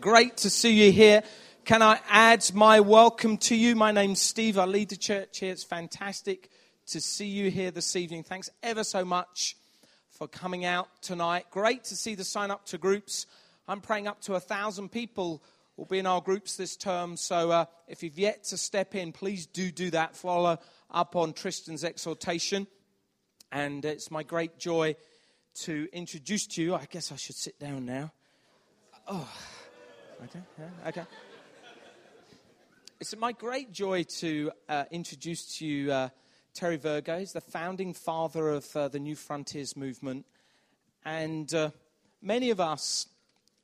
Great to see you here. Can I add my welcome to you? My name's Steve. I lead the church here. It's fantastic to see you here this evening. Thanks ever so much for coming out tonight. Great to see the sign up to groups. I'm praying up to a thousand people will be in our groups this term. So uh, if you've yet to step in, please do do that. Follow up on Tristan's exhortation. And it's my great joy to introduce to you. I guess I should sit down now. Oh. Okay, yeah, okay. It's my great joy to uh, introduce to you uh, Terry Virgo. He's the founding father of uh, the New Frontiers movement. And uh, many of us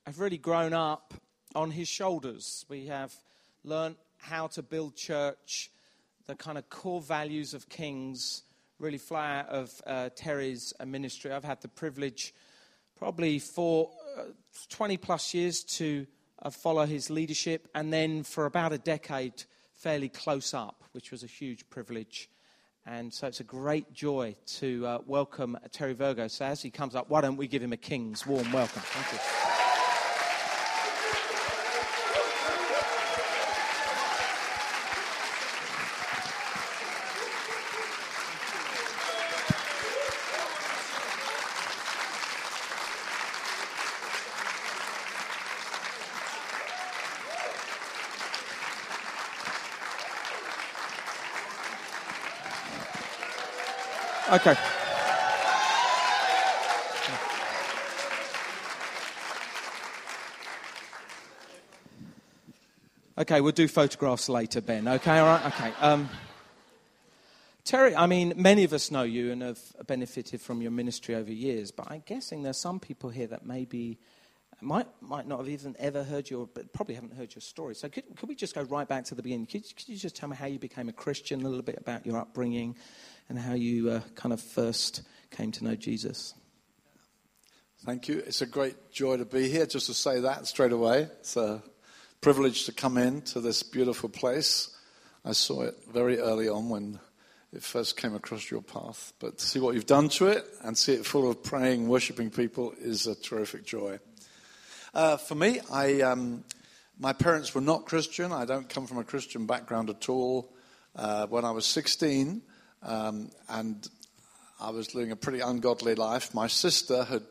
have really grown up on his shoulders. We have learned how to build church, the kind of core values of Kings really fly out of uh, Terry's uh, ministry. I've had the privilege, probably for 20 plus years, to follow his leadership, and then for about a decade, fairly close up, which was a huge privilege. And so it's a great joy to uh, welcome Terry Virgo. So as he comes up, why don't we give him a king's warm welcome? Thank you. Okay. Okay, we'll do photographs later, Ben. Okay, all right? Okay. Um, Terry, I mean, many of us know you and have benefited from your ministry over years, but I'm guessing there's some people here that maybe might, might not have even ever heard your, but probably haven't heard your story. So could, could we just go right back to the beginning? Could, could you just tell me how you became a Christian, a little bit about your upbringing, and how you uh, kind of first came to know Jesus. Thank you. It's a great joy to be here, just to say that straight away. It's a privilege to come in to this beautiful place. I saw it very early on when it first came across your path. But to see what you've done to it and see it full of praying, worshiping people is a terrific joy. Uh, for me, I, um, my parents were not Christian. I don't come from a Christian background at all. Uh, when I was 16, um, and I was living a pretty ungodly life. My sister had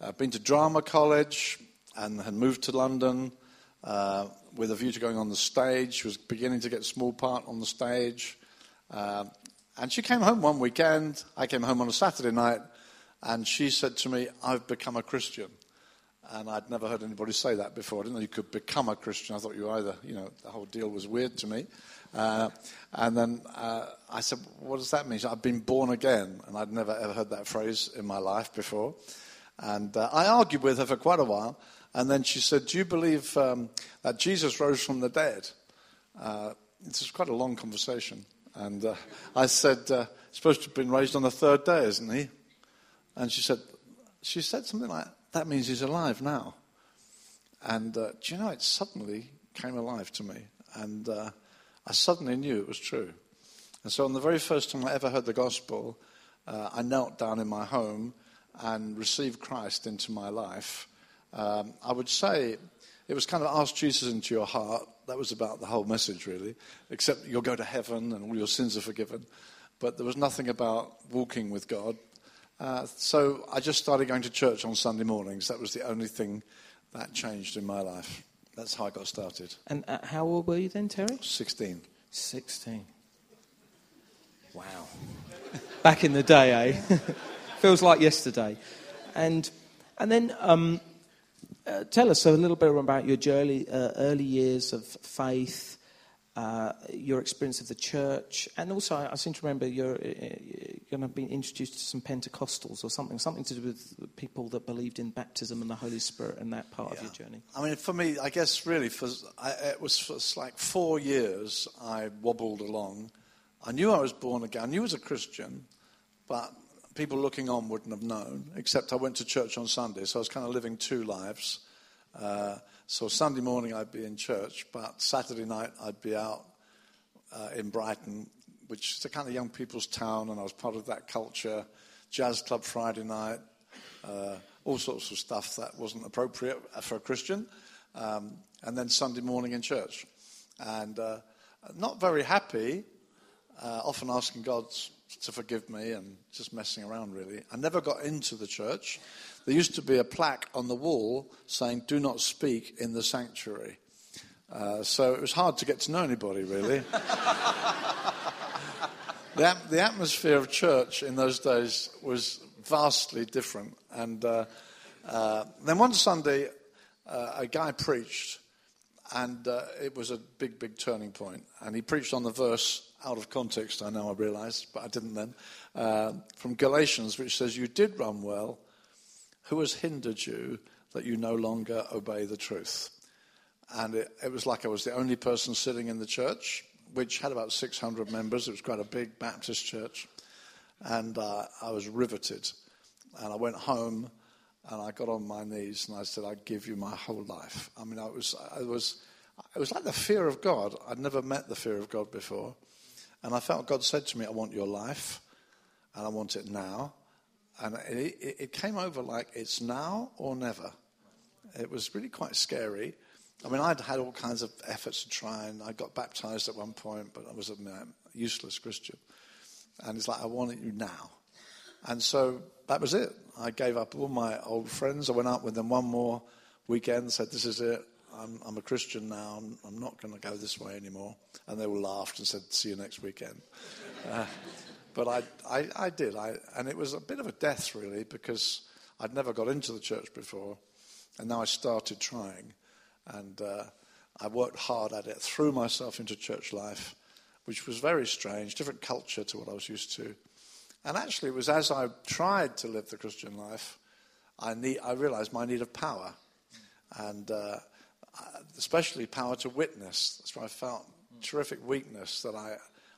uh, been to drama college and had moved to London uh, with a view to going on the stage. She was beginning to get a small part on the stage. Uh, and she came home one weekend. I came home on a Saturday night, and she said to me, I've become a Christian. And I'd never heard anybody say that before. I didn't know you could become a Christian. I thought you either, you know, the whole deal was weird to me. Uh, and then uh, I said, What does that mean? Said, I've been born again. And I'd never ever heard that phrase in my life before. And uh, I argued with her for quite a while. And then she said, Do you believe um, that Jesus rose from the dead? Uh, this was quite a long conversation. And uh, I said, uh, supposed to have been raised on the third day, isn't he? And she said, she said something like, that means he's alive now. And uh, do you know, it suddenly came alive to me. And uh, I suddenly knew it was true. And so, on the very first time I ever heard the gospel, uh, I knelt down in my home and received Christ into my life. Um, I would say it was kind of ask Jesus into your heart. That was about the whole message, really, except you'll go to heaven and all your sins are forgiven. But there was nothing about walking with God. Uh, so I just started going to church on Sunday mornings. That was the only thing that changed in my life. That's how I got started. And uh, how old were you then, Terry? 16. 16. Wow. Back in the day, eh? Feels like yesterday. And, and then um, uh, tell us a little bit about your early, uh, early years of faith uh, your experience of the church, and also I, I seem to remember you're, uh, you're going to be introduced to some Pentecostals or something, something to do with people that believed in baptism and the Holy Spirit and that part yeah. of your journey. I mean, for me, I guess really, for I, it was for like four years I wobbled along. I knew I was born again. I knew I was a Christian, but people looking on wouldn't have known. Except I went to church on Sunday, so I was kind of living two lives. Uh, so Sunday morning I'd be in church, but Saturday night I'd be out uh, in Brighton, which is a kind of young people's town, and I was part of that culture. Jazz club Friday night, uh, all sorts of stuff that wasn't appropriate for a Christian. um, and then Sunday morning in church. And uh, not very happy, uh, often asking God to forgive me and just messing around, really. I never got into the church. There used to be a plaque on the wall saying, Do not speak in the sanctuary. Uh, so it was hard to get to know anybody, really. the, the, atmosphere of church in those days was vastly different. And uh, uh, then one Sunday, uh, a guy preached, and uh, it was a big, big turning point. And he preached on the verse out of context, I know I realized, but I didn't then, uh, from Galatians, which says, You did run well. Who has hindered you that you no longer obey the truth? And it, it, was like I was the only person sitting in the church, which had about 600 members. It was quite a big Baptist church. And uh, I was riveted. And I went home and I got on my knees and I said, I give you my whole life. I mean, I was, I was, it was like the fear of God. I'd never met the fear of God before. And I felt God said to me, I want your life and I want it now. And it, it, came over like it's now or never. It was really quite scary. I mean, I'd had all kinds of efforts to try, and I got baptized at one point, but I was a useless Christian. And it's like, I want you now. And so that was it. I gave up all my old friends. I went out with them one more weekend, said, This is it. I'm, I'm a Christian now. I'm, I'm not going to go this way anymore. And they all laughed and said, See you next weekend. Uh, but I, I, I did. I, and it was a bit of a death, really, because I'd never got into the church before. And now I started trying. And uh, I worked hard at it, threw myself into church life, which was very strange, different culture to what I was used to. And actually, it was as I tried to live the Christian life, I, need, I realized my need of power, and uh, especially power to witness. That's where I felt terrific weakness that I,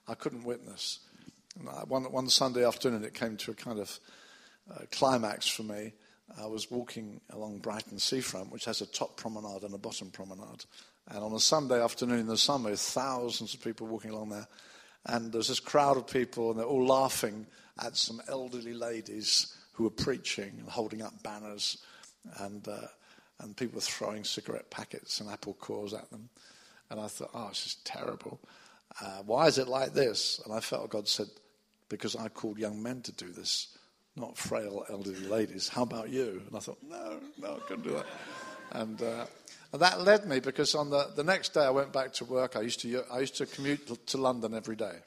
I couldn't witness. One, one Sunday afternoon, it came to a kind of uh, climax for me. I was walking along Brighton seafront, which has a top promenade and a bottom promenade. And on a Sunday afternoon in the summer, thousands of people walking along there. And there's this crowd of people, and they're all laughing at some elderly ladies who were preaching and holding up banners. And, uh, and people were throwing cigarette packets and apple cores at them. And I thought, oh, this is terrible. Uh, why is it like this? And I felt God said, because I called young men to do this not frail elderly ladies. How about you? And I thought, no, no, I couldn't do that. And, uh, and that led me because on the, the next day I went back to work. I used to, I used to commute to London every day.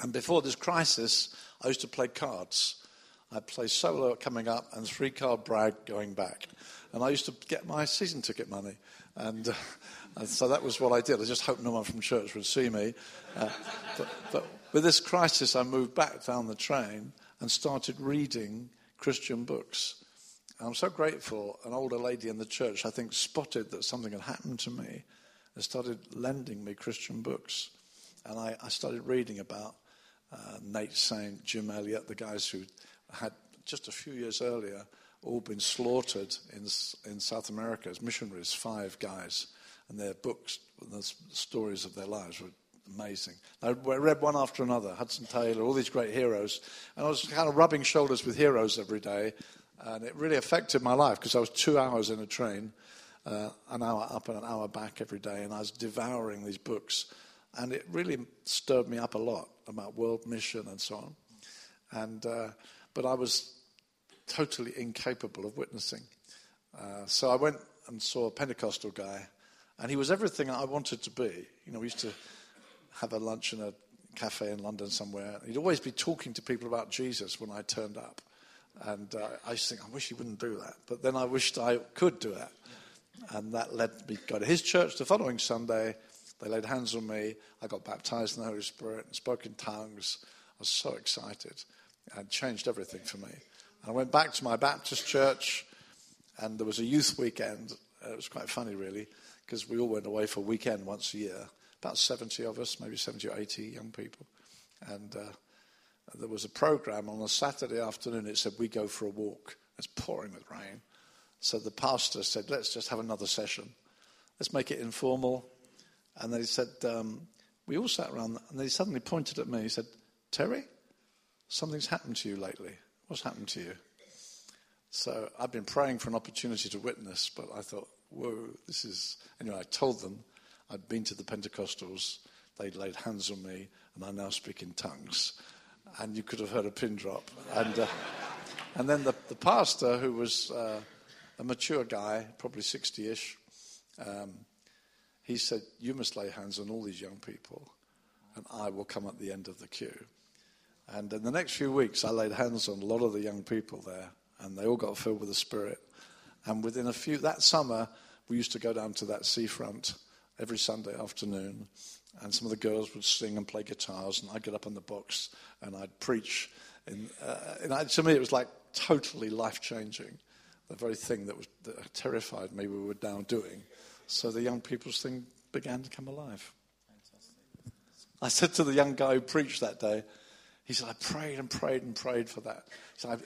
And before this crisis, I used to play cards. I'd play solo coming up and three card brag going back. And I used to get my season ticket money. And, uh, and so that was what I did. I just hoped no one from church would see me. Uh, but, but with this crisis, I moved back down the train and started reading Christian books. And I'm so grateful. An older lady in the church, I think, spotted that something had happened to me and started lending me Christian books. And I, I started reading about uh, Nate Saint, Jim Elliot, the guys who had just a few years earlier all been slaughtered in, in South America as missionaries, five guys. And their books, the stories of their lives were amazing. I read one after another Hudson Taylor, all these great heroes. And I was kind of rubbing shoulders with heroes every day. And it really affected my life because I was two hours in a train, uh, an hour up and an hour back every day. And I was devouring these books. And it really stirred me up a lot about world mission and so on. And, uh, but I was totally incapable of witnessing. Uh, so I went and saw a Pentecostal guy, and he was everything I wanted to be. You know, we used to have a lunch in a cafe in London somewhere. He'd always be talking to people about Jesus when I turned up. And uh, I used to think, I wish he wouldn't do that. But then I wished I could do that. And that led me to go to his church the following Sunday. They laid hands on me. I got baptized in the Holy Spirit and spoke in tongues. I was so excited. It changed everything for me. And I went back to my Baptist church, and there was a youth weekend. It was quite funny, really, because we all went away for a weekend once a year about 70 of us, maybe 70 or 80 young people. And uh, there was a program on a Saturday afternoon. It said, We go for a walk. It's pouring with rain. So the pastor said, Let's just have another session. Let's make it informal. And then he said, um, We all sat around, and then he suddenly pointed at me. He said, Terry, something's happened to you lately. What's happened to you? So I've been praying for an opportunity to witness, but I thought, whoa, this is. Anyway, I told them I'd been to the Pentecostals, they'd laid hands on me, and I now speak in tongues. And you could have heard a pin drop. And, uh, and then the, the pastor, who was uh, a mature guy, probably 60 ish, um, he said, You must lay hands on all these young people, and I will come at the end of the queue. And in the next few weeks, I laid hands on a lot of the young people there, and they all got filled with the Spirit. And within a few, that summer, we used to go down to that seafront every Sunday afternoon, and some of the girls would sing and play guitars, and I'd get up on the box and I'd preach. And, uh, and I, to me, it was like totally life changing. The very thing that, was, that terrified me, we were now doing. So the young people's thing began to come alive. I said to the young guy who preached that day, he said, I prayed and prayed and prayed for that.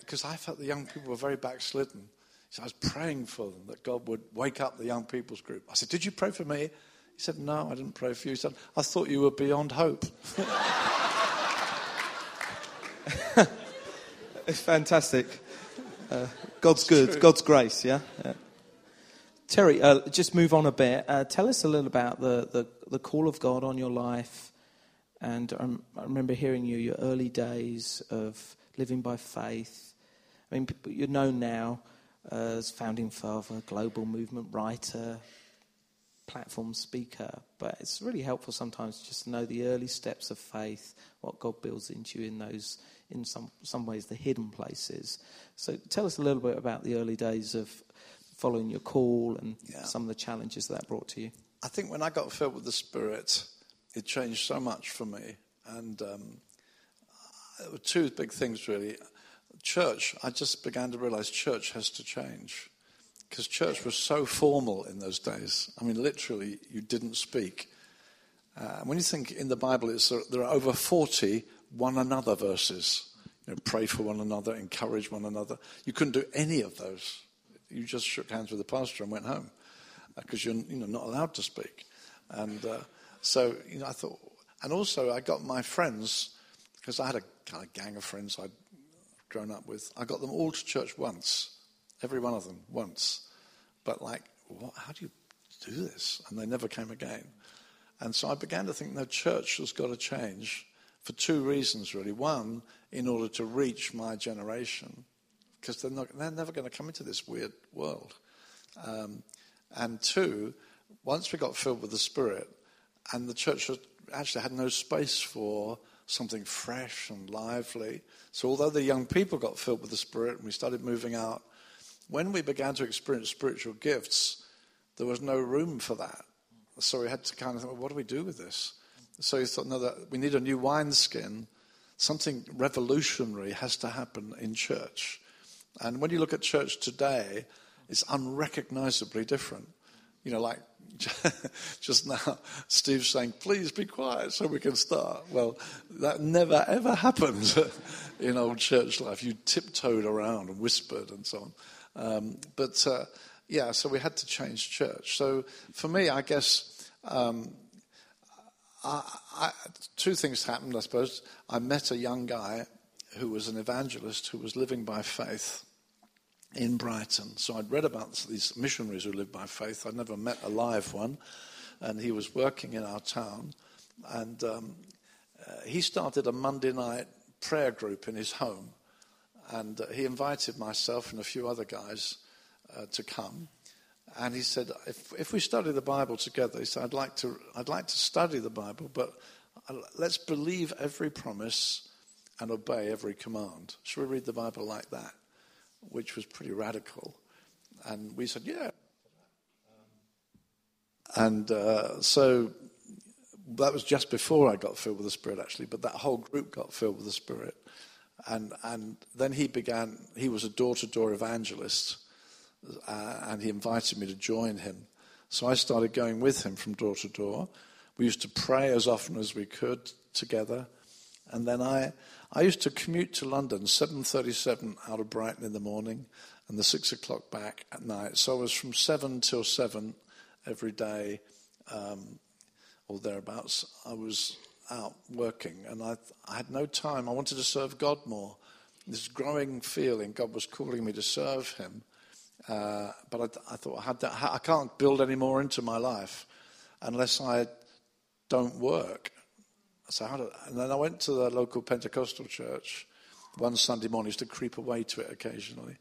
Because I felt the young people were very backslidden. So I was praying for them that God would wake up the young people's group. I said, Did you pray for me? He said, No, I didn't pray for you. He said, I thought you were beyond hope. it's fantastic. Uh, God's good, true. God's grace, yeah? yeah. Terry, uh, just move on a bit. Uh, tell us a little about the, the, the call of God on your life and um, I remember hearing you, your early days of living by faith. I mean, you're known now as founding father, global movement writer, platform speaker. But it's really helpful sometimes just to know the early steps of faith, what God builds into you in those, in some, some ways, the hidden places. So tell us a little bit about the early days of following your call and yeah. some of the challenges that brought to you. I think when I got filled with the Spirit, it changed so much for me. And um, there were two big things, really. Church, I just began to realize church has to change. Because church was so formal in those days. I mean, literally, you didn't speak. Uh, when you think in the Bible, there are over 40 one another verses. You know, pray for one another, encourage one another. You couldn't do any of those. You just shook hands with the pastor and went home because uh, you're you know, not allowed to speak. And uh, so, you know, I thought, and also I got my friends, because I had a kind of gang of friends I'd grown up with, I got them all to church once, every one of them once. But like, what, how do you do this? And they never came again. And so I began to think, no, church has got to change for two reasons, really. One, in order to reach my generation, because they're, they're never going to come into this weird world. Um, and two, once we got filled with the Spirit, and the church actually had no space for something fresh and lively. So, although the young people got filled with the Spirit and we started moving out, when we began to experience spiritual gifts, there was no room for that. So, we had to kind of think, well, what do we do with this? So, we thought, no, that we need a new wineskin. Something revolutionary has to happen in church. And when you look at church today, it's unrecognizably different. You know, like just now, Steve's saying, please be quiet so we can start. Well, that never ever happened in old church life. You tiptoed around and whispered and so on. Um, but uh, yeah, so we had to change church. So for me, I guess um, I, I, two things happened, I suppose. I met a young guy who was an evangelist who was living by faith in Brighton. So I'd read about these missionaries who lived by faith. I'd never met a live one. And he was working in our town. And um, uh, he started a Monday night prayer group in his home. And he invited myself and a few other guys uh, to come. And he said, if, if we study the Bible together, he said, I'd like to, I'd like to study the Bible, but uh, let's believe every promise and obey every command. Should we read the Bible like that? which was pretty radical. And we said, yeah. And uh, so that was just before I got filled with the Spirit, actually, but that whole group got filled with the Spirit. And, and then he began, he was a door to door evangelist, uh, and he invited me to join him. So I started going with him from door to door. We used to pray as often as we could together. And then I, I used to commute to London, 7.37 out of Brighton in the morning and the 6 o'clock back at night. So I was from 7 till 7 every day um, or thereabouts. I was out working and I, I had no time. I wanted to serve God more. This growing feeling God was calling me to serve Him. Uh, but I, I thought, I, had I can't build any more into my life unless I don't work. So how do, and then I went to the local Pentecostal church one Sunday morning, used to creep away to it occasionally.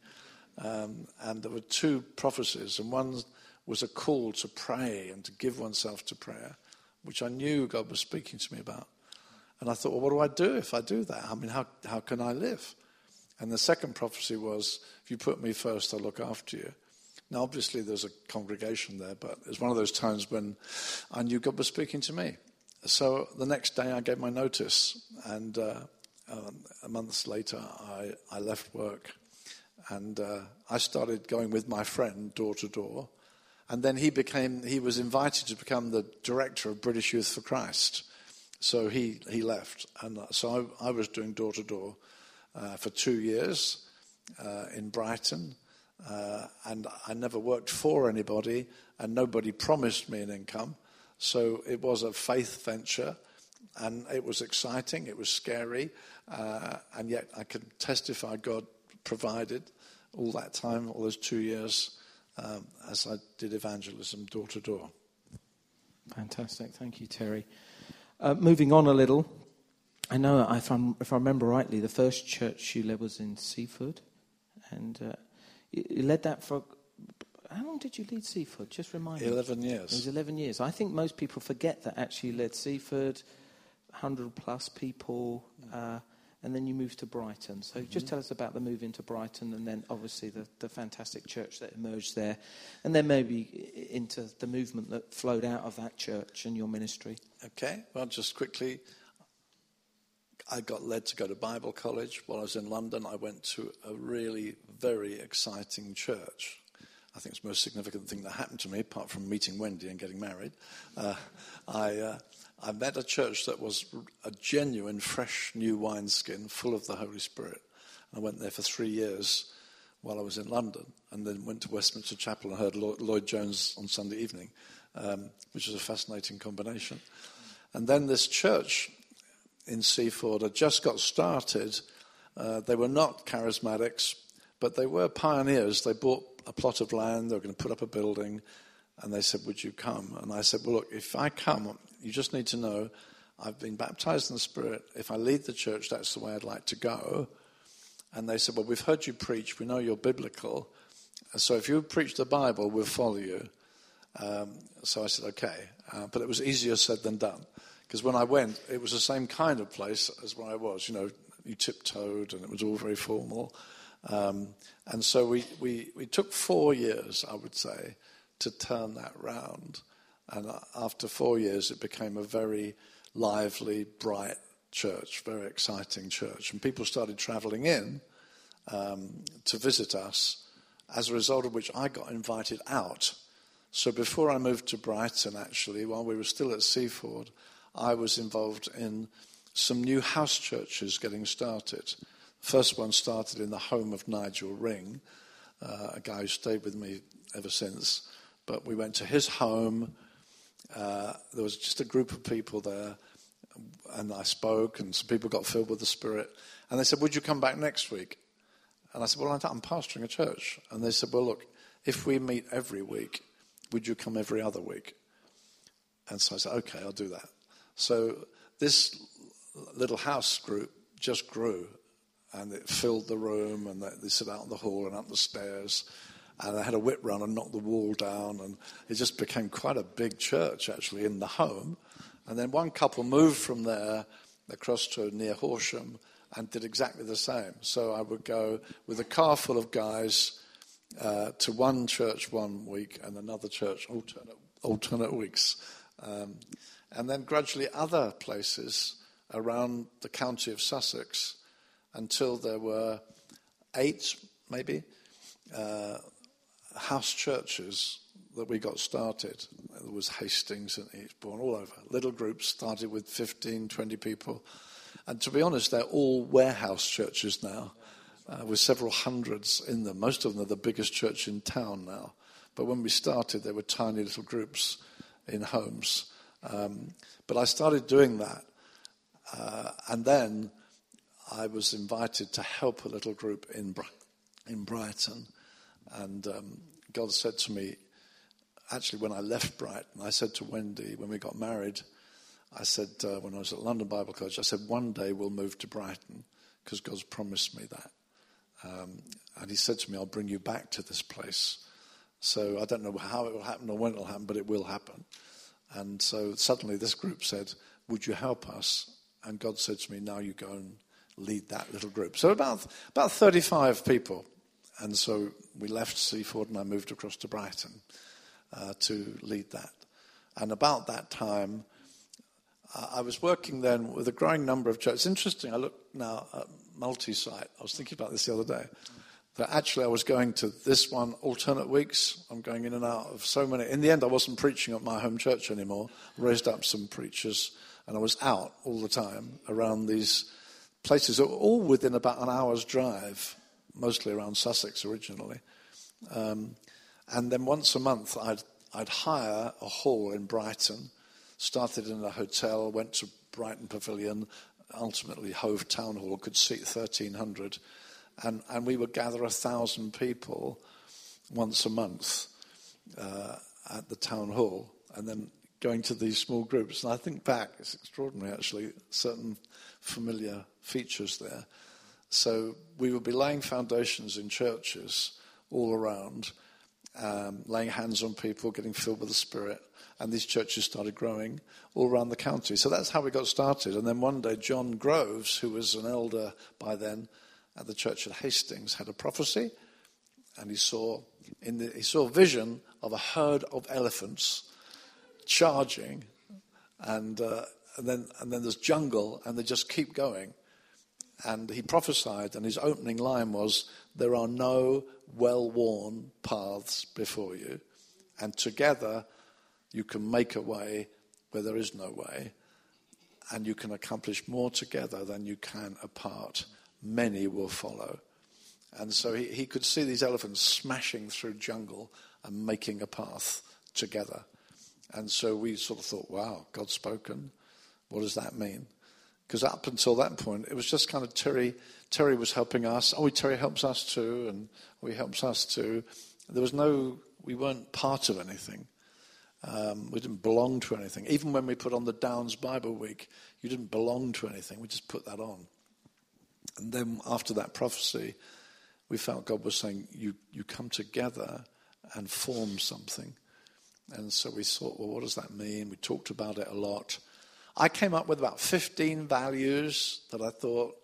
Um, and there were two prophecies, and one was a call to pray and to give oneself to prayer, which I knew God was speaking to me about. And I thought, well, what do I do if I do that? I mean, how, how can I live? And the second prophecy was, if you put me first, I'll look after you. Now, obviously, there's a congregation there, but it was one of those times when I knew God was speaking to me. So the next day, I gave my notice, and uh, um, a month later, I, I left work, and uh, I started going with my friend door to door. And then he became, he was invited to become the director of British Youth for Christ. So he, he left. And uh, so I, I was doing door to door uh, for two years uh, in Brighton. Uh, and I never worked for anybody, and nobody promised me an income. So it was a faith venture, and it was exciting, it was scary, uh, and yet I can testify God provided all that time, all those two years, um, as I did evangelism door to door. Fantastic. Thank you, Terry. Uh, moving on a little, I know if, I'm, if, i remember rightly, the first church you led was in Seaford, and uh, you, you, led that for. How long did you lead Seaford? Just remind me. Eleven years. It was eleven years. I think most people forget that actually you led Seaford, hundred plus people, uh, and then you moved to Brighton. So mm-hmm. just tell us about the move into Brighton, and then obviously the, the fantastic church that emerged there, and then maybe into the movement that flowed out of that church and your ministry. Okay. Well, just quickly, I got led to go to Bible college. While I was in London, I went to a really very exciting church. I think it's the most significant thing that happened to me, apart from meeting Wendy and getting married. Uh, I, uh, I met a church that was a genuine, fresh, new wineskin, full of the Holy Spirit. I went there for three years while I was in London, and then went to Westminster Chapel and heard Lloyd Jones on Sunday evening, um, which was a fascinating combination. And then this church in Seaford had just got started. Uh, they were not charismatics, but they were pioneers. They bought a plot of land, they were going to put up a building, and they said, Would you come? And I said, Well, look, if I come, you just need to know I've been baptized in the Spirit. If I lead the church, that's the way I'd like to go. And they said, Well, we've heard you preach, we know you're biblical. So if you preach the Bible, we'll follow you. Um, so I said, Okay. Uh, but it was easier said than done. Because when I went, it was the same kind of place as where I was. You know, you tiptoed and it was all very formal. Um, and so we, we, we took four years, I would say, to turn that round. And after four years, it became a very lively, bright church, very exciting church. And people started traveling in um, to visit us, as a result of which I got invited out. So before I moved to Brighton, actually, while we were still at Seaford, I was involved in some new house churches getting started. First one started in the home of Nigel Ring, uh, a guy who stayed with me ever since. But we went to his home. Uh, there was just a group of people there, and I spoke, and some people got filled with the Spirit. And they said, Would you come back next week? And I said, Well, I'm pastoring a church. And they said, Well, look, if we meet every week, would you come every other week? And so I said, Okay, I'll do that. So this little house group just grew and it filled the room and they, sit out in the hall and up the stairs. And they had a whip run and knocked the wall down and it just became quite a big church actually in the home. And then one couple moved from there across to near horsham and did exactly the same. So i would go with a car full of guys uh, to one church one week and another church alternate, alternate weeks. Um, and then gradually other places around the county of Sussex until there were eight, maybe, uh, house churches that we got started. There was Hastings and Eastbourne, all over. Little groups started with 15, 20 people. And to be honest, they're all warehouse churches now, uh, with several hundreds in them. Most of them are the biggest church in town now. But when we started, they were tiny little groups in homes. Um, but I started doing that. Uh, and then I was invited to help a little group in, in Brighton And um, God said to me, actually, when I left Brighton, I said to Wendy, when we got married, I said, uh, when I was at London Bible College, I said, one day we'll move to Brighton because God's promised me that. Um, and he said to me, I'll bring you back to this place. So I don't know how it will happen or when it will happen, but it will happen. And so suddenly this group said, Would you help us? And God said to me, Now you go and lead that little group. So about, about 35 people. And so we left Seaford and I moved across to Brighton uh, to lead that. And about that time, uh, I was working then with a growing number of churches. It's interesting, I look now at multi site. I was thinking about this the other day. That actually I was going to this one alternate weeks. I'm going in and out of so many. In the end, I wasn't preaching at my home church anymore. I raised up some preachers, and I was out all the time around these places, that were all within about an hour's drive, mostly around Sussex originally. Um, and then once a month, I'd, I'd hire a hall in Brighton, started in a hotel, went to Brighton Pavilion, ultimately Hove Town Hall could seat 1,300. And, and we would gather a thousand people once a month uh, at the town hall, and then going to these small groups. And I think back, it's extraordinary actually, certain familiar features there. So we would be laying foundations in churches all around, um, laying hands on people, getting filled with the Spirit, and these churches started growing all around the county. So that's how we got started. And then one day, John Groves, who was an elder by then at the church at Hastings, had a prophecy, and he saw in the, he saw a vision of a herd of elephants charging, and, uh, and then and then there's jungle, and they just keep going. And he prophesied, and his opening line was, "There are no well-worn paths before you, and together." You can make a way where there is no way, and you can accomplish more together than you can apart. Many will follow. And so he, he could see these elephants smashing through jungle and making a path together. And so we sort of thought, wow, God's spoken. What does that mean? Because up until that point, it was just kind of Terry. Terry was helping us. Oh, Terry helps us too, and he helps us too. There was no, we weren't part of anything. Um, we didn't belong to anything. Even when we put on the Downs Bible Week, you didn't belong to anything. We just put that on. And then after that prophecy, we felt God was saying, you, you come together and form something. And so we thought, well, what does that mean? We talked about it a lot. I came up with about 15 values that I thought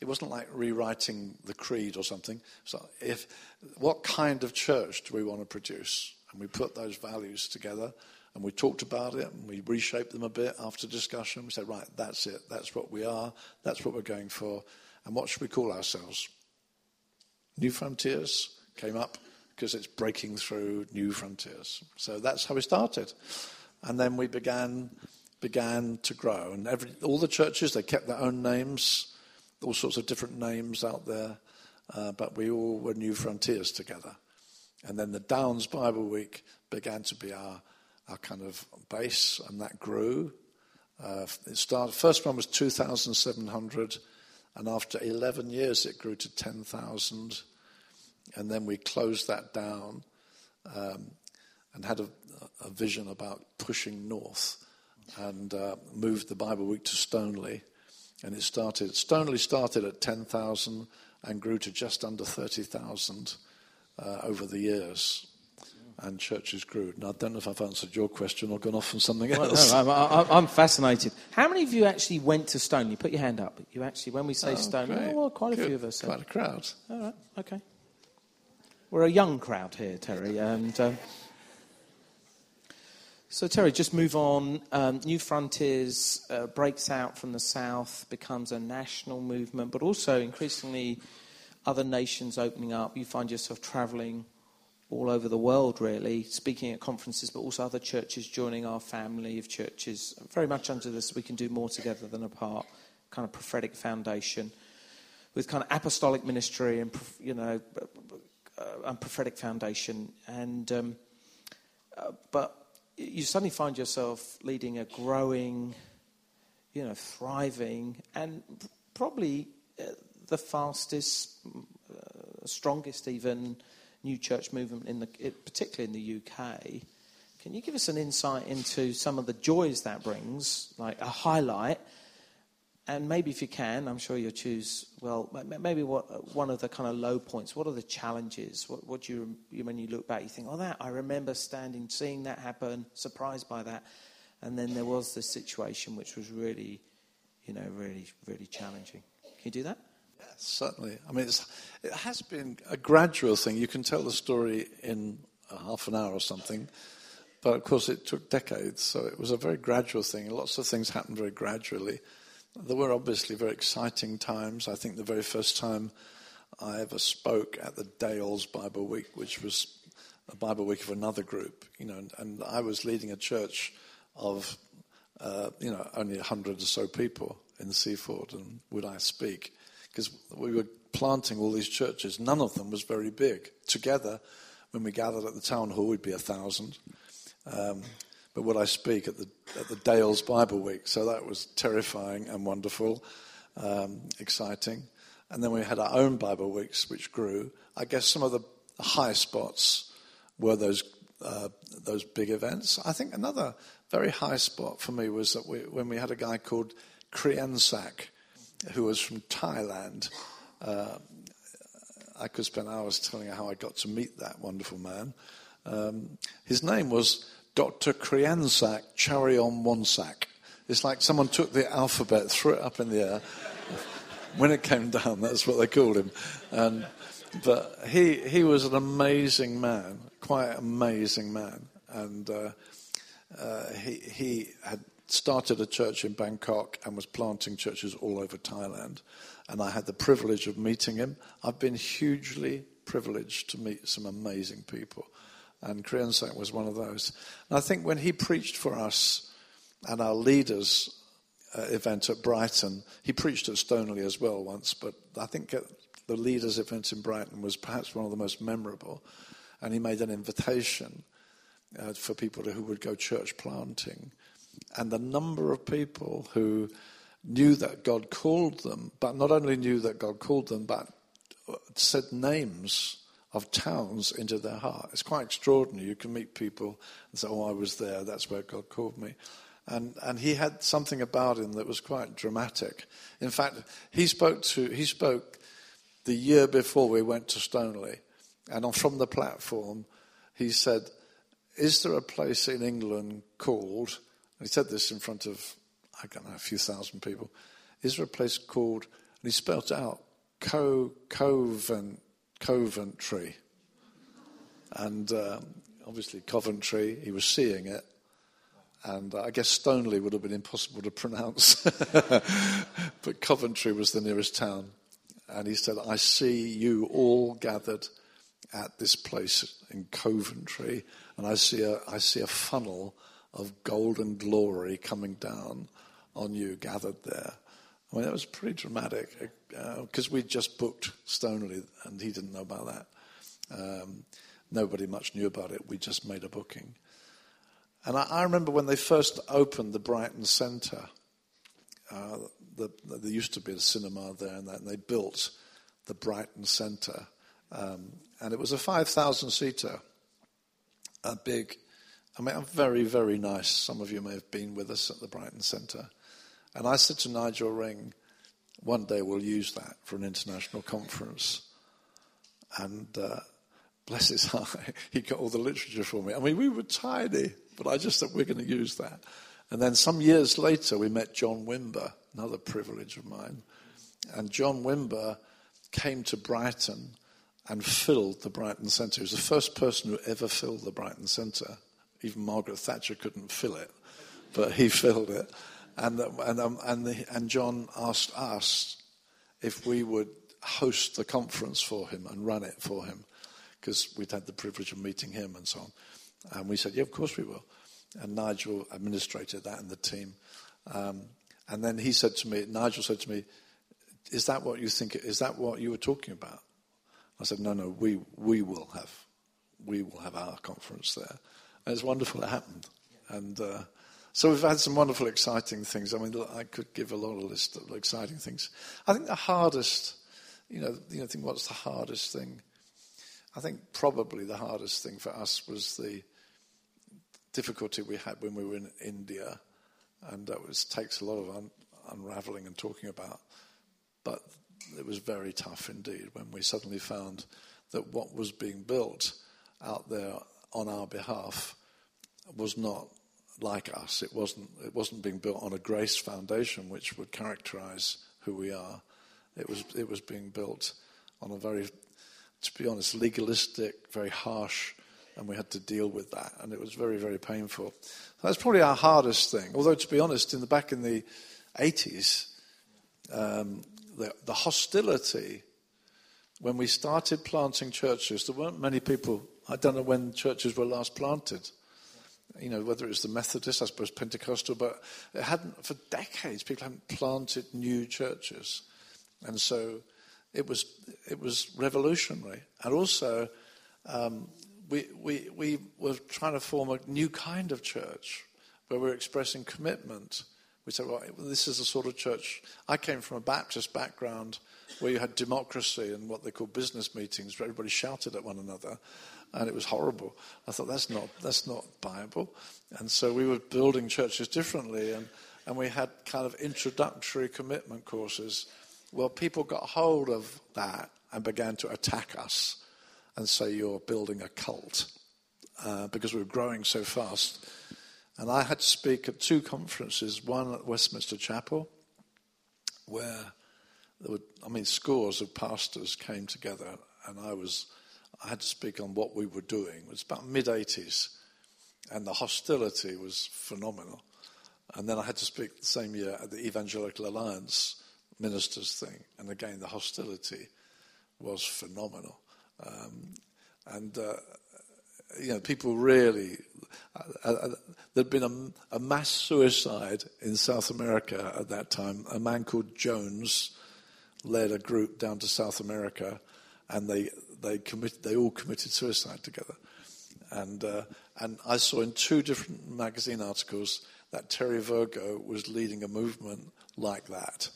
it wasn't like rewriting the creed or something. So, if what kind of church do we want to produce? And we put those values together and we talked about it and we reshaped them a bit after discussion. We said, right, that's it. That's what we are. That's what we're going for. And what should we call ourselves? New Frontiers came up because it's breaking through new frontiers. So that's how we started. And then we began began to grow. And every, all the churches, they kept their own names, all sorts of different names out there. Uh, but we all were New Frontiers together. And then the Downs Bible Week began to be our, our kind of base, and that grew. Uh, it started, first one was 2,700, and after 11 years it grew to 10,000. And then we closed that down um, and had a, a, vision about pushing north and uh, moved the Bible Week to Stoneleigh. And it started, Stoneleigh started at 10,000 and grew to just under 30,000 uh, over the years. And churches grew. Now, I don't know if I've answered your question or gone off on something else. Well, no, I'm, I'm, fascinated. How many of you actually went to Stone? You put your hand up. You actually, when we say oh, Stone, oh, well, quite Good. a few of us. Quite a crowd. All right, okay. We're a young crowd here, Terry. And um, so, Terry, just move on. Um, New Frontiers uh, breaks out from the south, becomes a national movement, but also increasingly other nations opening up. You find yourself traveling all over the world, really, speaking at conferences, but also other churches joining our family of churches. Very much under this, we can do more together than apart, kind of prophetic foundation with kind of apostolic ministry and, you know, uh, and prophetic foundation. And, um, uh, but you suddenly find yourself leading a growing, you know, thriving, and probably uh, the fastest, uh, strongest even new church movement, in the, particularly in the UK. Can you give us an insight into some of the joys that brings, like a highlight? And maybe if you can, I'm sure you'll choose, well, maybe what, one of the kind of low points. What are the challenges? What, what do you, when you look back, you think, oh, that, I remember standing, seeing that happen, surprised by that. And then there was this situation which was really, you know, really, really challenging. Can you do that? Yes, certainly. I mean, it has been a gradual thing. You can tell the story in half an hour or something. But of course, it took decades, so it was a very gradual thing. Lots of things happened very gradually. There were obviously very exciting times. I think the very first time I ever spoke at the Dales Bible Week, which was a Bible week of another group, you know, and, and I was leading a church of, uh, you know, only a hundred or so people in Seaford, and would I speak? Because we were planting all these churches. None of them was very big. Together, when we gathered at the town hall, we'd be a thousand. Um, but would I speak at the, at the Dales Bible Week? So that was terrifying and wonderful, um, exciting. And then we had our own Bible Weeks, which grew. I guess some of the high spots were those, uh, those big events. I think another very high spot for me was that we, when we had a guy called Kriengsak, who was from Thailand. Uh, I could spend hours telling you how I got to meet that wonderful man. Um, his name was Dr. Kriansak Charion Wonsak. It's like someone took the alphabet, threw it up in the air. when it came down, that's what they called him. And, but he, he was an amazing man, quite amazing man. And uh, uh, he, he had started a church in Bangkok and was planting churches all over Thailand. And I had the privilege of meeting him. I've been hugely privileged to meet some amazing people and Kriengsak was one of those. And I think when he preached for us at our leaders uh, event at Brighton, he preached at Stoneleigh as well once, but I think the leaders event in Brighton was perhaps one of the most memorable. And he made an invitation uh, for people who would go church planting. And the number of people who knew that God called them, but not only knew that God called them, but said names of towns into their heart. It's quite extraordinary. You can meet people and say, Oh, I was there, that's where God called me. And, and he had something about him that was quite dramatic. In fact, he spoke to he spoke the year before we went to Stoneleigh, and on, from the platform, he said, "Is there a place in England called?" he said this in front of I don't know a few thousand people. Is there a place called? And he spelt out, Co Covent Coventry. And um, obviously, Coventry, he was seeing it. And uh, I guess Stoneleigh would have been impossible to pronounce. but Coventry was the nearest town. And he said, I see you all gathered at this place in Coventry, and I see a, I see a funnel of golden glory coming down on you gathered there. I mean, that was pretty dramatic because uh, we'd just booked Stoneleigh and he didn't know about that. Um, nobody much knew about it. We just made a booking. And I, I remember when they first opened the Brighton Centre, uh, the, the, there used to be a cinema there, and, that, and they built the Brighton Centre. Um, and it was a 5,000 seater, a big, I mean, very, very nice. Some of you may have been with us at the Brighton Centre. And I said to Nigel Ring, one day we'll use that for an international conference. And uh, bless his heart, he got all the literature for me. I mean, we were tiny, but I just thought we're going to use that. And then some years later, we met John Wimber, another privilege of mine. And John Wimber came to Brighton and filled the Brighton Centre. He was the first person who ever filled the Brighton Centre. Even Margaret Thatcher couldn't fill it, but he filled it. And, and, um, and, the, and John asked us if we would host the conference for him and run it for him, because we'd had the privilege of meeting him and so on. And we said, yeah, of course we will. And Nigel administrated that and the team. Um, and then he said to me, Nigel said to me, is that what you think, is that what you were talking about? I said, no, no, we, we will have, we will have our conference there. And it's wonderful it happened. And, uh, so we've had some wonderful, exciting things. I mean, I could give a lot of list of exciting things. I think the hardest, you know, you know, think what's the hardest thing? I think probably the hardest thing for us was the difficulty we had when we were in India, and that was takes a lot of un, unraveling and talking about. But it was very tough indeed when we suddenly found that what was being built out there on our behalf was not like us. It wasn't, it wasn't being built on a grace foundation which would characterize who we are. It was, it was being built on a very, to be honest, legalistic, very harsh, and we had to deal with that. And it was very, very painful. That's probably our hardest thing. Although, to be honest, in the back in the 80s, um, the, the hostility when we started planting churches, there weren't many people. I don't know when churches were last planted. You know, whether it was the Methodist, I suppose Pentecostal, but it hadn't, for decades, people hadn't planted new churches. And so it was, it was revolutionary. And also, um, we, we, we were trying to form a new kind of church where we're expressing commitment. We said, well, this is the sort of church. I came from a Baptist background where you had democracy and what they call business meetings where everybody shouted at one another and it was horrible. I thought that's not that's not Bible. And so we were building churches differently and, and we had kind of introductory commitment courses. Well, people got hold of that and began to attack us and say you're building a cult uh, because we were growing so fast. And I had to speak at two conferences, one at Westminster Chapel, where there were, I mean, scores of pastors came together, and I was, I had to speak on what we were doing. It was about mid 80s, and the hostility was phenomenal. And then I had to speak the same year at the Evangelical Alliance ministers thing, and again, the hostility was phenomenal. Um, and uh, you know, people really. Uh, uh, there'd been a, a, mass suicide in South America at that time. A man called Jones led a group down to South America, and they they commit, they all committed suicide together. And uh, and I saw in two different magazine articles that Terry Virgo was leading a movement like that,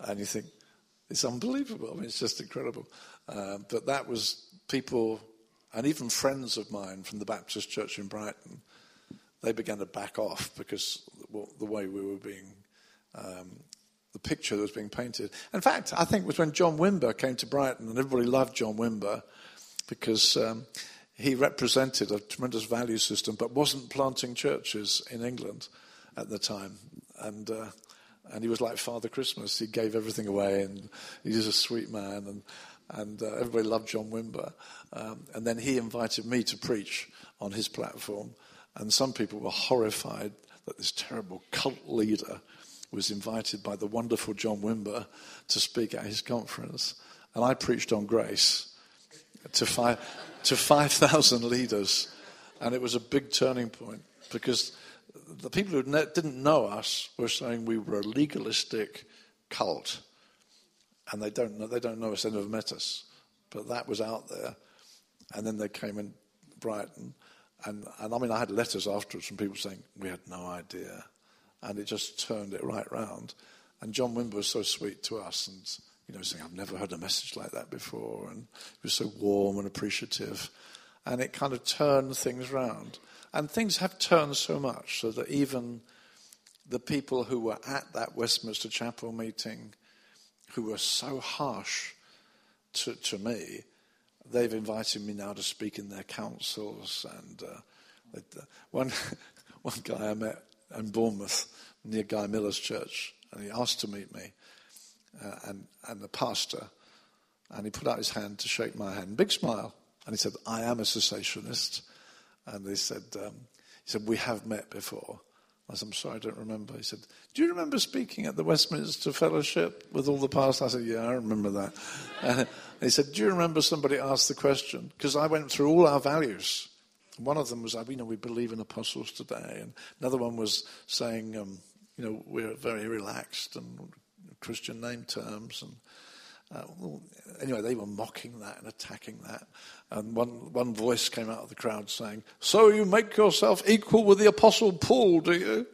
and you think it's unbelievable. I mean, it's just incredible. Uh, but that was people, and even friends of mine from the Baptist Church in Brighton, they began to back off because the way we were being um, the picture that was being painted. In fact, I think it was when John Wimber came to Brighton, and everybody loved John Wimber because um, he represented a tremendous value system, but wasn't planting churches in England at the time. And uh, and he was like Father Christmas. He gave everything away, and he a sweet man, and and uh, everybody loved John Wimber. Um, and then he invited me to preach on his platform, and some people were horrified that this terrible cult leader was invited by the wonderful John Wimber to speak at his conference. And I preached on grace to, five, to 5,000 leaders. And it was a big turning point because the people who didn't know us were saying we were a legalistic cult. And they don't know, they don't know us, they never met us. But that was out there. And then they came in Brighton. And, and I mean, I had letters afterwards from people saying, we had no idea and it just turned it right round. And John Wimber was so sweet to us, and you know, saying, "I've never heard a message like that before," and he was so warm and appreciative, and it kind of turned things round. And things have turned so much so that even the people who were at that Westminster Chapel meeting, who were so harsh to, to me, they've invited me now to speak in their councils. And uh, one one guy I met in Bournemouth near Guy Miller's church, and he asked to meet me uh, and, and the pastor, and he put out his hand to shake my hand, big smile, and he said, "I am a cessationist," and they said, um, "He said we have met before." I said, "I'm sorry, I don't remember." He said, "Do you remember speaking at the Westminster Fellowship with all the pastors?" I said, "Yeah, I remember that." he said, "Do you remember somebody asked the question?" Because I went through all our values one of them was, you know, we believe in apostles today. And another one was saying, um, you know, we're very relaxed and Christian name terms. And uh, well, anyway, they were mocking that and attacking that. And one, one voice came out of the crowd saying, So you make yourself equal with the apostle Paul, do you?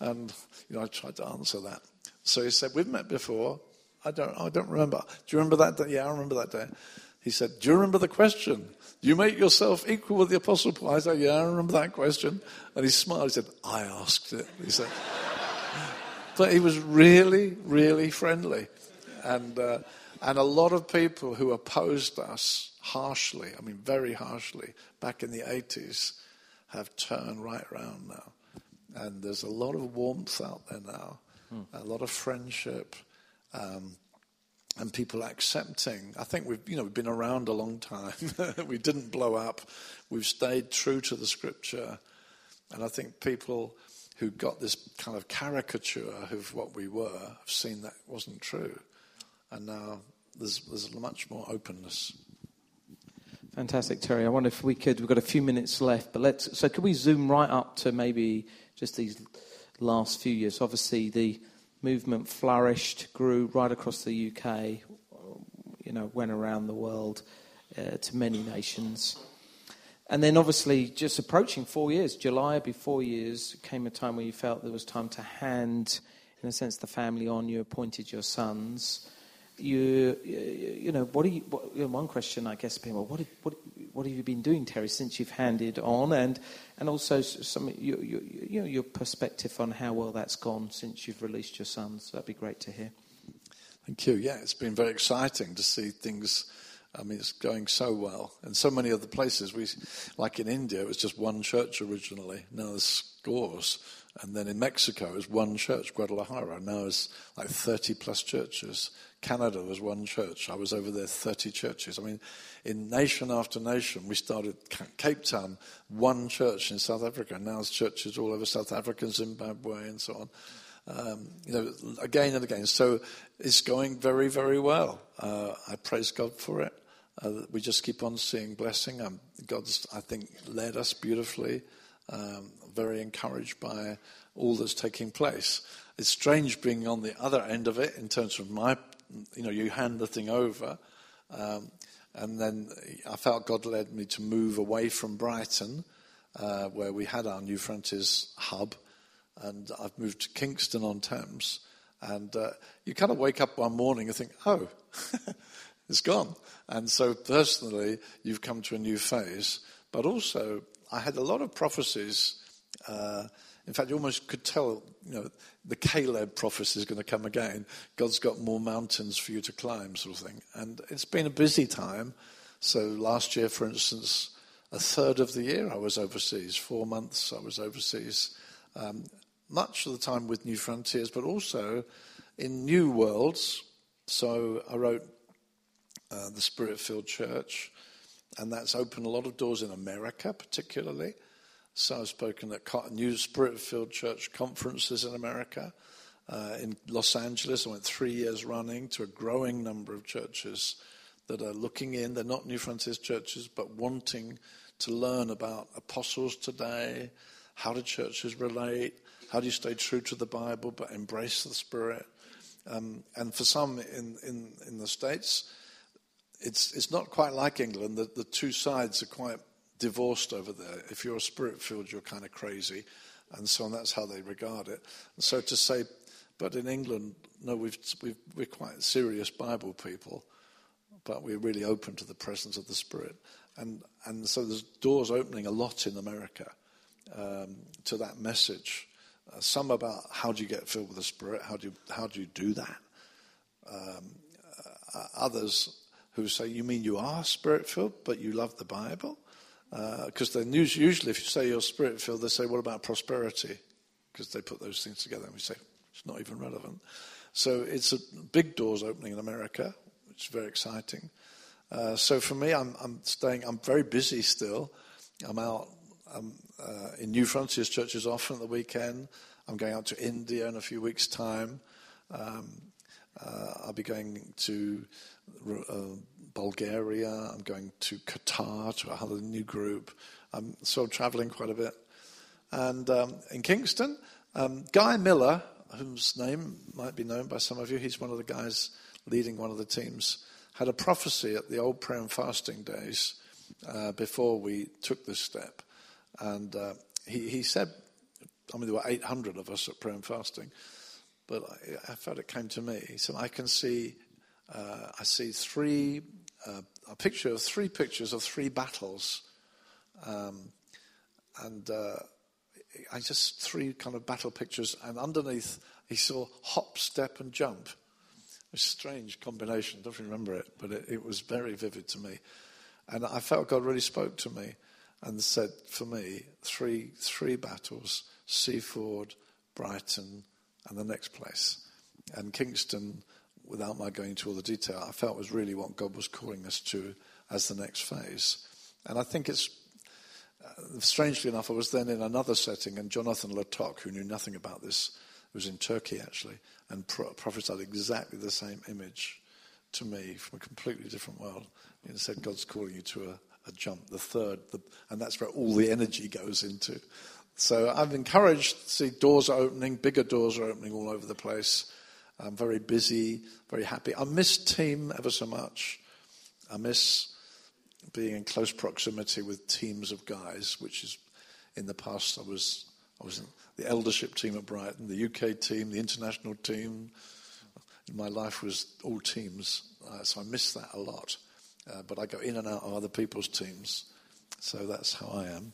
And, you know, I tried to answer that. So he said, We've met before. I don't, I don't remember. Do you remember that day? Yeah, I remember that day. He said, Do you remember the question? Do you make yourself equal with the Apostle Paul? I said, Yeah, I remember that question. And he smiled. He said, I asked it. He said, But he was really, really friendly. And, uh, and a lot of people who opposed us harshly, I mean, very harshly, back in the 80s, have turned right around now. And there's a lot of warmth out there now, hmm. a lot of friendship. Um, and people accepting. I think we've, you know, we've been around a long time. we didn't blow up. We've stayed true to the scripture. And I think people who got this kind of caricature of what we were have seen that wasn't true. And now there's, there's much more openness. Fantastic, Terry. I wonder if we could, we've got a few minutes left, but let's, so could we zoom right up to maybe just these last few years? Obviously, the movement flourished, grew right across the UK, you know, went around the world uh, to many nations. And then, obviously, just approaching four years, July be four years, came a time where you felt there was time to hand, in a sense, the family on. You appointed your sons you, you know, what are you, what, you know, one question I guess well, what, what, what have you been doing, Terry, since you've handed on, and and also some you, you, you know your perspective on how well that's gone since you've released your sons. That'd be great to hear. Thank you. Yeah, it's been very exciting to see things. I mean, it's going so well, and so many other places. We, like in India, it was just one church originally. Now there's scores, and then in Mexico, it was one church, Guadalajara. Now it's like 30 plus churches. Canada was one church. I was over there 30 churches. I mean, in nation after nation, we started Cape Town, one church in South Africa. Now there's churches all over South Africa, and Zimbabwe, and so on. Um, you know, again and again. So it's going very, very well. Uh, I praise God for it. Uh, we just keep on seeing blessing. Um, God's, I think, led us beautifully. Um, very encouraged by all that's taking place. It's strange being on the other end of it in terms of my you know, you hand the thing over. Um, and then I felt God led me to move away from Brighton, uh, where we had our New Frontiers hub, and I've moved to Kingston on Thames. And uh, you kind of wake up one morning and think, oh, it's gone. And so personally, you've come to a new phase. But also, I had a lot of prophecies. Uh, in fact, you almost could tell, you know, the Caleb prophecy is going to come again. God's got more mountains for you to climb, sort of thing. And it's been a busy time. So last year, for instance, a third of the year I was overseas. Four months I was overseas. Um, much of the time with New Frontiers, but also in new worlds. So I wrote uh, the Spirit Filled Church, and that's opened a lot of doors in America, particularly. So I've spoken at new Spirit filled church conferences in America. Uh, in Los Angeles, I went three years running to a growing number of churches that are looking in. They're not Newfrontiers churches, but wanting to learn about apostles today. How do churches relate? How do you stay true to the Bible but embrace the Spirit? Um, and for some in, in, in the States, it's, it's not quite like England. The, the two sides are quite divorced over there. If you're spirit filled, you're kind of crazy, and so on. That's how they regard it. And so to say, but in England, no, we've, we've, we're quite serious Bible people, but we're really open to the presence of the Spirit. And, and so there's doors opening a lot in America um, to that message. Uh, some about how do you get filled with the Spirit, how do you, how do, you do that? Um, uh, others who say, You mean you are spirit filled, but you love the Bible? Because uh, then usually, if you say you're spirit filled, they say, What about prosperity? Because they put those things together and we say, It's not even relevant. So it's a big doors opening in America, which is very exciting. Uh, so for me, I'm, I'm, staying, I'm very busy still. I'm out I'm, uh, in Newfrontiers churches often at the weekend. I'm going out to India in a few weeks' time. Um, uh, I'll be going to uh, Bulgaria. I'm going to Qatar to a new group. I'm still traveling quite a bit. And um, in Kingston, um, Guy Miller, whose name might be known by some of you, he's one of the guys leading one of the teams, had a prophecy at the old prayer and fasting days uh, before we took this step. And uh, he, he said, I mean, there were 800 of us at prayer and fasting, but I, I felt it came to me. He said, I can see, uh, I see three uh, a picture of three pictures of three battles. Um, and uh, I just three kind of battle pictures, and underneath he saw hop, step, and jump. A strange combination. I don't remember it, but it, it was very vivid to me. And I felt God really spoke to me and said, for me, three three battles: Seaford, Brighton, and the next place. And Kingston, without my going into all the detail, I felt was really what God was calling us to as the next phase. And I think it's uh, strangely enough, I was then in another setting, and Jonathan Latok, who knew nothing about this, was in Turkey actually, and pro- prophesied exactly the same image to me from a completely different world. He said, God's calling you to a, a jump, the third, the, and that's where all the energy goes into. So I'm encouraged to see doors are opening, bigger doors are opening all over the place. I'm very busy, very happy. I miss team ever so much. I miss being in close proximity with teams of guys, which is in the past I was I was in the eldership team at Brighton, the UK team, the international team. My life was all teams, uh, so I miss that a lot. Uh, but I go in and out of other people's teams, so that's how I am.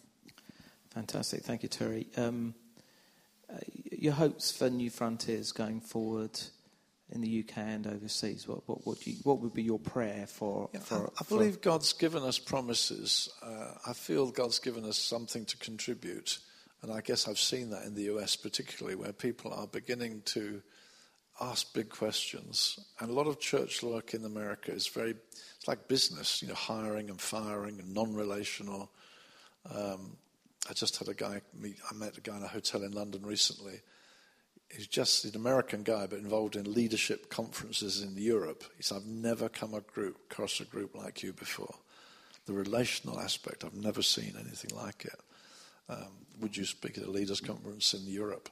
Fantastic, thank you, Terry. Um, your hopes for New Frontiers going forward in the UK and overseas? What, what, what, you, what would be your prayer for? Yeah, for I, I, believe for... God's given us promises. Uh, I feel God's given us something to contribute. And I guess I've seen that in the US particularly, where people are beginning to ask big questions. And a lot of church work in America is very, it's like business, you know, hiring and firing and non relational. Um, I just had a guy meet, I met a guy in a hotel in London recently he's just an American guy, but involved in leadership conferences in Europe. He said, I've never come across a group like you before. The relational aspect, I've never seen anything like it. Um, would you speak at a leaders' conference in Europe?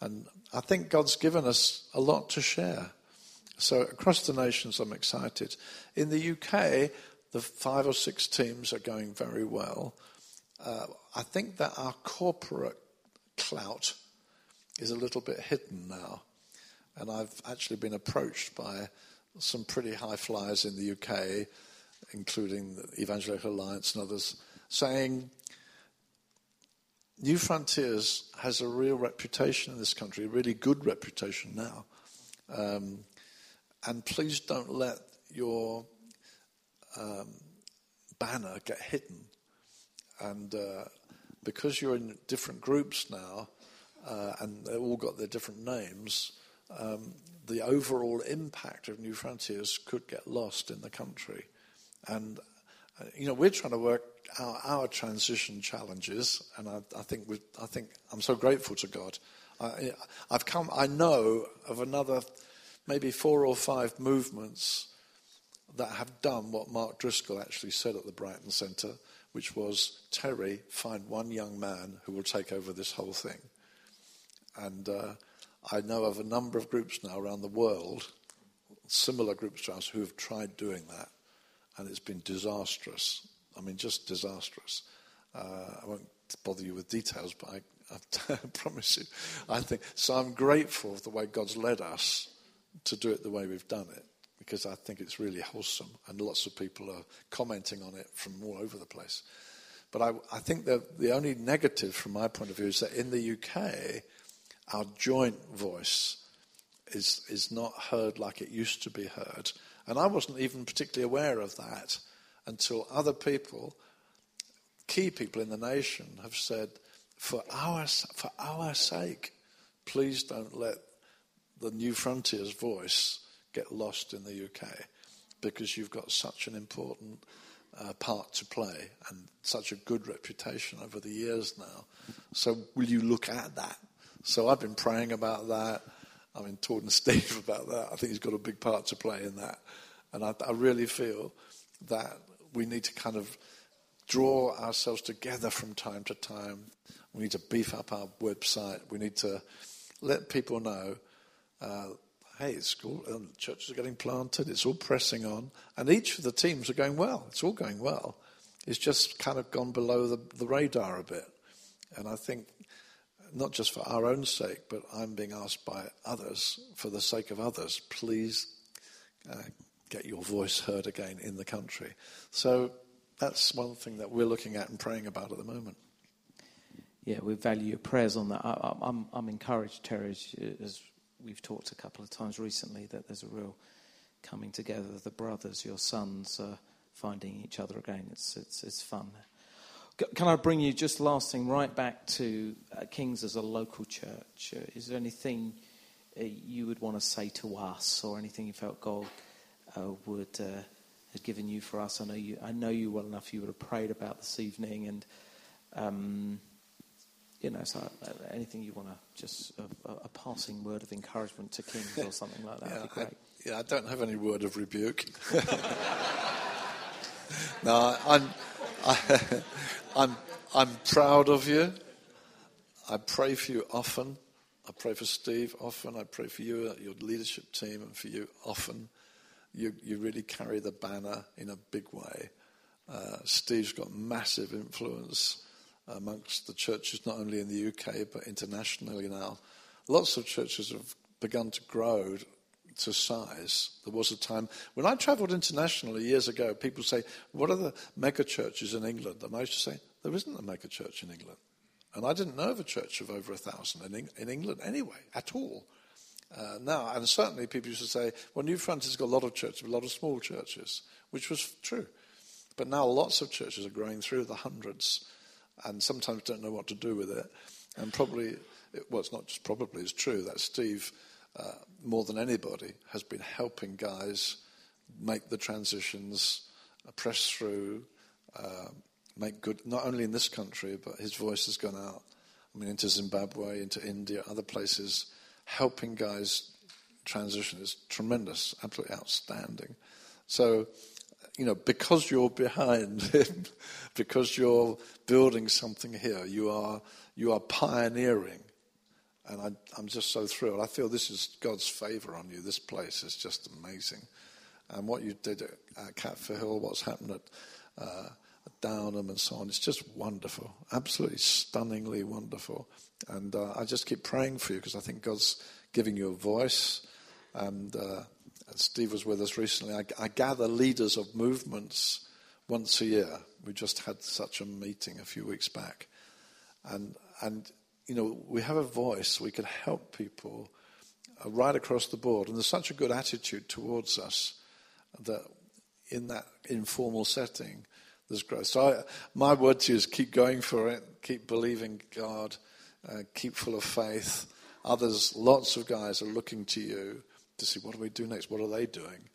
And I think God's given us a lot to share. So across the nations, I'm excited. In the UK, the five or six teams are going very well. Uh, I think that our corporate clout is a little bit hidden now. And I've actually been approached by some pretty high flyers in the UK, including the Evangelical Alliance and others, saying New Frontiers has a real reputation in this country, a really good reputation now. Um, and please don't let your um, banner get hidden. And uh, because you're in different groups now, uh, and they've all got their different names, um, the overall impact of New Frontiers could get lost in the country. And, uh, you know, we're trying to work our transition challenges, and I, I think I think I'm so grateful to God. I, I've come, I know of another maybe four or five movements that have done what Mark Driscoll actually said at the Brighton Centre, which was Terry, find one young man who will take over this whole thing. And uh, I know of a number of groups now around the world, similar groups to us, who have tried doing that, and it's been disastrous. I mean, just disastrous. Uh, I won't bother you with details, but I, I promise you, I think so. I'm grateful for the way God's led us to do it the way we've done it, because I think it's really wholesome, and lots of people are commenting on it from all over the place. But I, I think that the only negative from my point of view is that in the UK, our joint voice is, is not heard like it used to be heard. And I wasn't even particularly aware of that until other people, key people in the nation, have said, for our, for our sake, please don't let the New Frontiers voice get lost in the UK because you've got such an important uh, part to play and such a good reputation over the years now. So, will you look at that so I've been praying about that. I've been talking to Steve about that. I think he's got a big part to play in that. And I, I really feel that we need to kind of draw ourselves together from time to time. We need to beef up our website. We need to let people know, uh, hey, it's cool. Um, churches are getting planted. It's all pressing on, and each of the teams are going well. It's all going well. It's just kind of gone below the, the radar a bit, and I think not just for our own sake, but I'm being asked by others, for the sake of others, please uh, get your voice heard again in the country. So that's one thing that we're looking at and praying about at the moment. Yeah, we value your prayers on that. I, I'm, I'm encouraged, Terry, as we've talked a couple of times recently, that there's a real coming together of the brothers, your sons, uh, finding each other again. It's, it's, it's fun. Can I bring you just last thing right back to uh, Kings as a local church? Uh, is there anything uh, you would want to say to us, or anything you felt God uh, would uh, have given you for us? I know you. I know you well enough. You would have prayed about this evening, and um, you know, so uh, anything you want to just a, a, passing word of encouragement to Kings or something like that yeah, would be great. I, yeah, I don't have any word of rebuke. no, I'm. I, I'm, I'm proud of you. I pray for you often. I pray for Steve often. I pray for you, your leadership team, and for you often. You, you really carry the banner in a big way. Uh, Steve's got massive influence amongst the churches, not only in the UK, but internationally now. Lots of churches have begun to grow to size. There was a time when I travelled internationally years ago, people say, What are the mega churches in England? And I used to say, There isn't a mega church in England. And I didn't know of a church of over a thousand in, in England anyway, at all. Uh, now, and certainly people used to say, well, Newfront has got a lot of churches, a lot of small churches, which was true. But now lots of churches are growing through the hundreds and sometimes don't know what to do with it. And probably, well, it's not just probably, it's true that Steve uh, more than anybody, has been helping guys make the transitions, uh, press through, uh, make good, not only in this country, but his voice has gone out, I mean, into Zimbabwe, into India, other places, helping guys transition is tremendous, absolutely outstanding. So, you know, because you're behind him, because you're building something here, you are, you are pioneering and I, am just so thrilled. I feel this is God's favor on you. This place is just amazing. And what you did at, at Catford Hill, what's happened at, uh, Downham and so on, it's just wonderful. Absolutely stunningly wonderful. And uh, I just keep praying for you because I think God's giving you a voice. And uh, Steve was with us recently. I, I gather leaders of movements once a year. We just had such a meeting a few weeks back. And, and you know, we have a voice, we can help people uh, right across the board. And there's such a good attitude towards us that in that informal setting, there's growth. So I, my word to you is keep going for it, keep believing God, uh, keep full of faith. Others, lots of guys are looking to you to see what do we do next? What are they doing?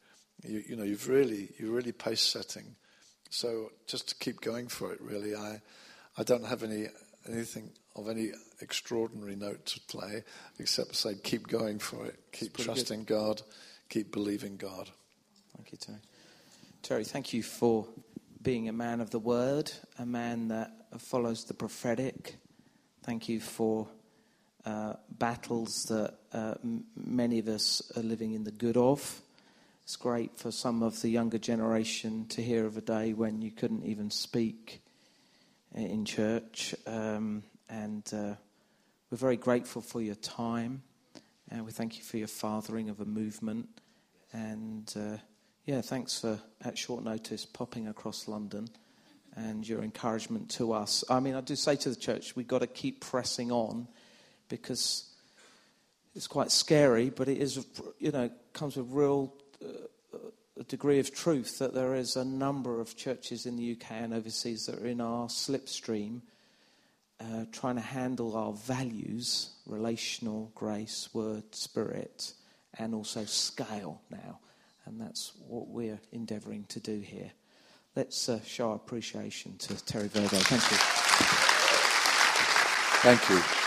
You, you know, you've really, you're really pace setting. So just to keep going for it, really. I, I don't have any anything of any extraordinary note to play, except say, keep going for it, keep trusting good. God, keep believing God. Thank you, Terry. Terry, thank you for being a man of the word, a man that follows the prophetic. Thank you for battles that uh, many of us are living in the good of. It's great for some of the younger generation to hear of a day when you couldn't even speak in church. Um, and uh, we're very grateful for your time. And we thank you for your fathering of a movement. And uh, yeah, thanks for, at short notice, popping across London and your encouragement to us. I mean, I do say to the church, we've got to keep pressing on because it's quite scary, but it is, you know, comes with real uh, a degree of truth that there is a number of churches in the UK and overseas that are in our slipstream uh, trying to handle our values relational, grace, word, spirit, and also scale now. And that's what we're endeavouring to do here. Let's uh, show our appreciation to Terry Virgo. Thank you. Thank you.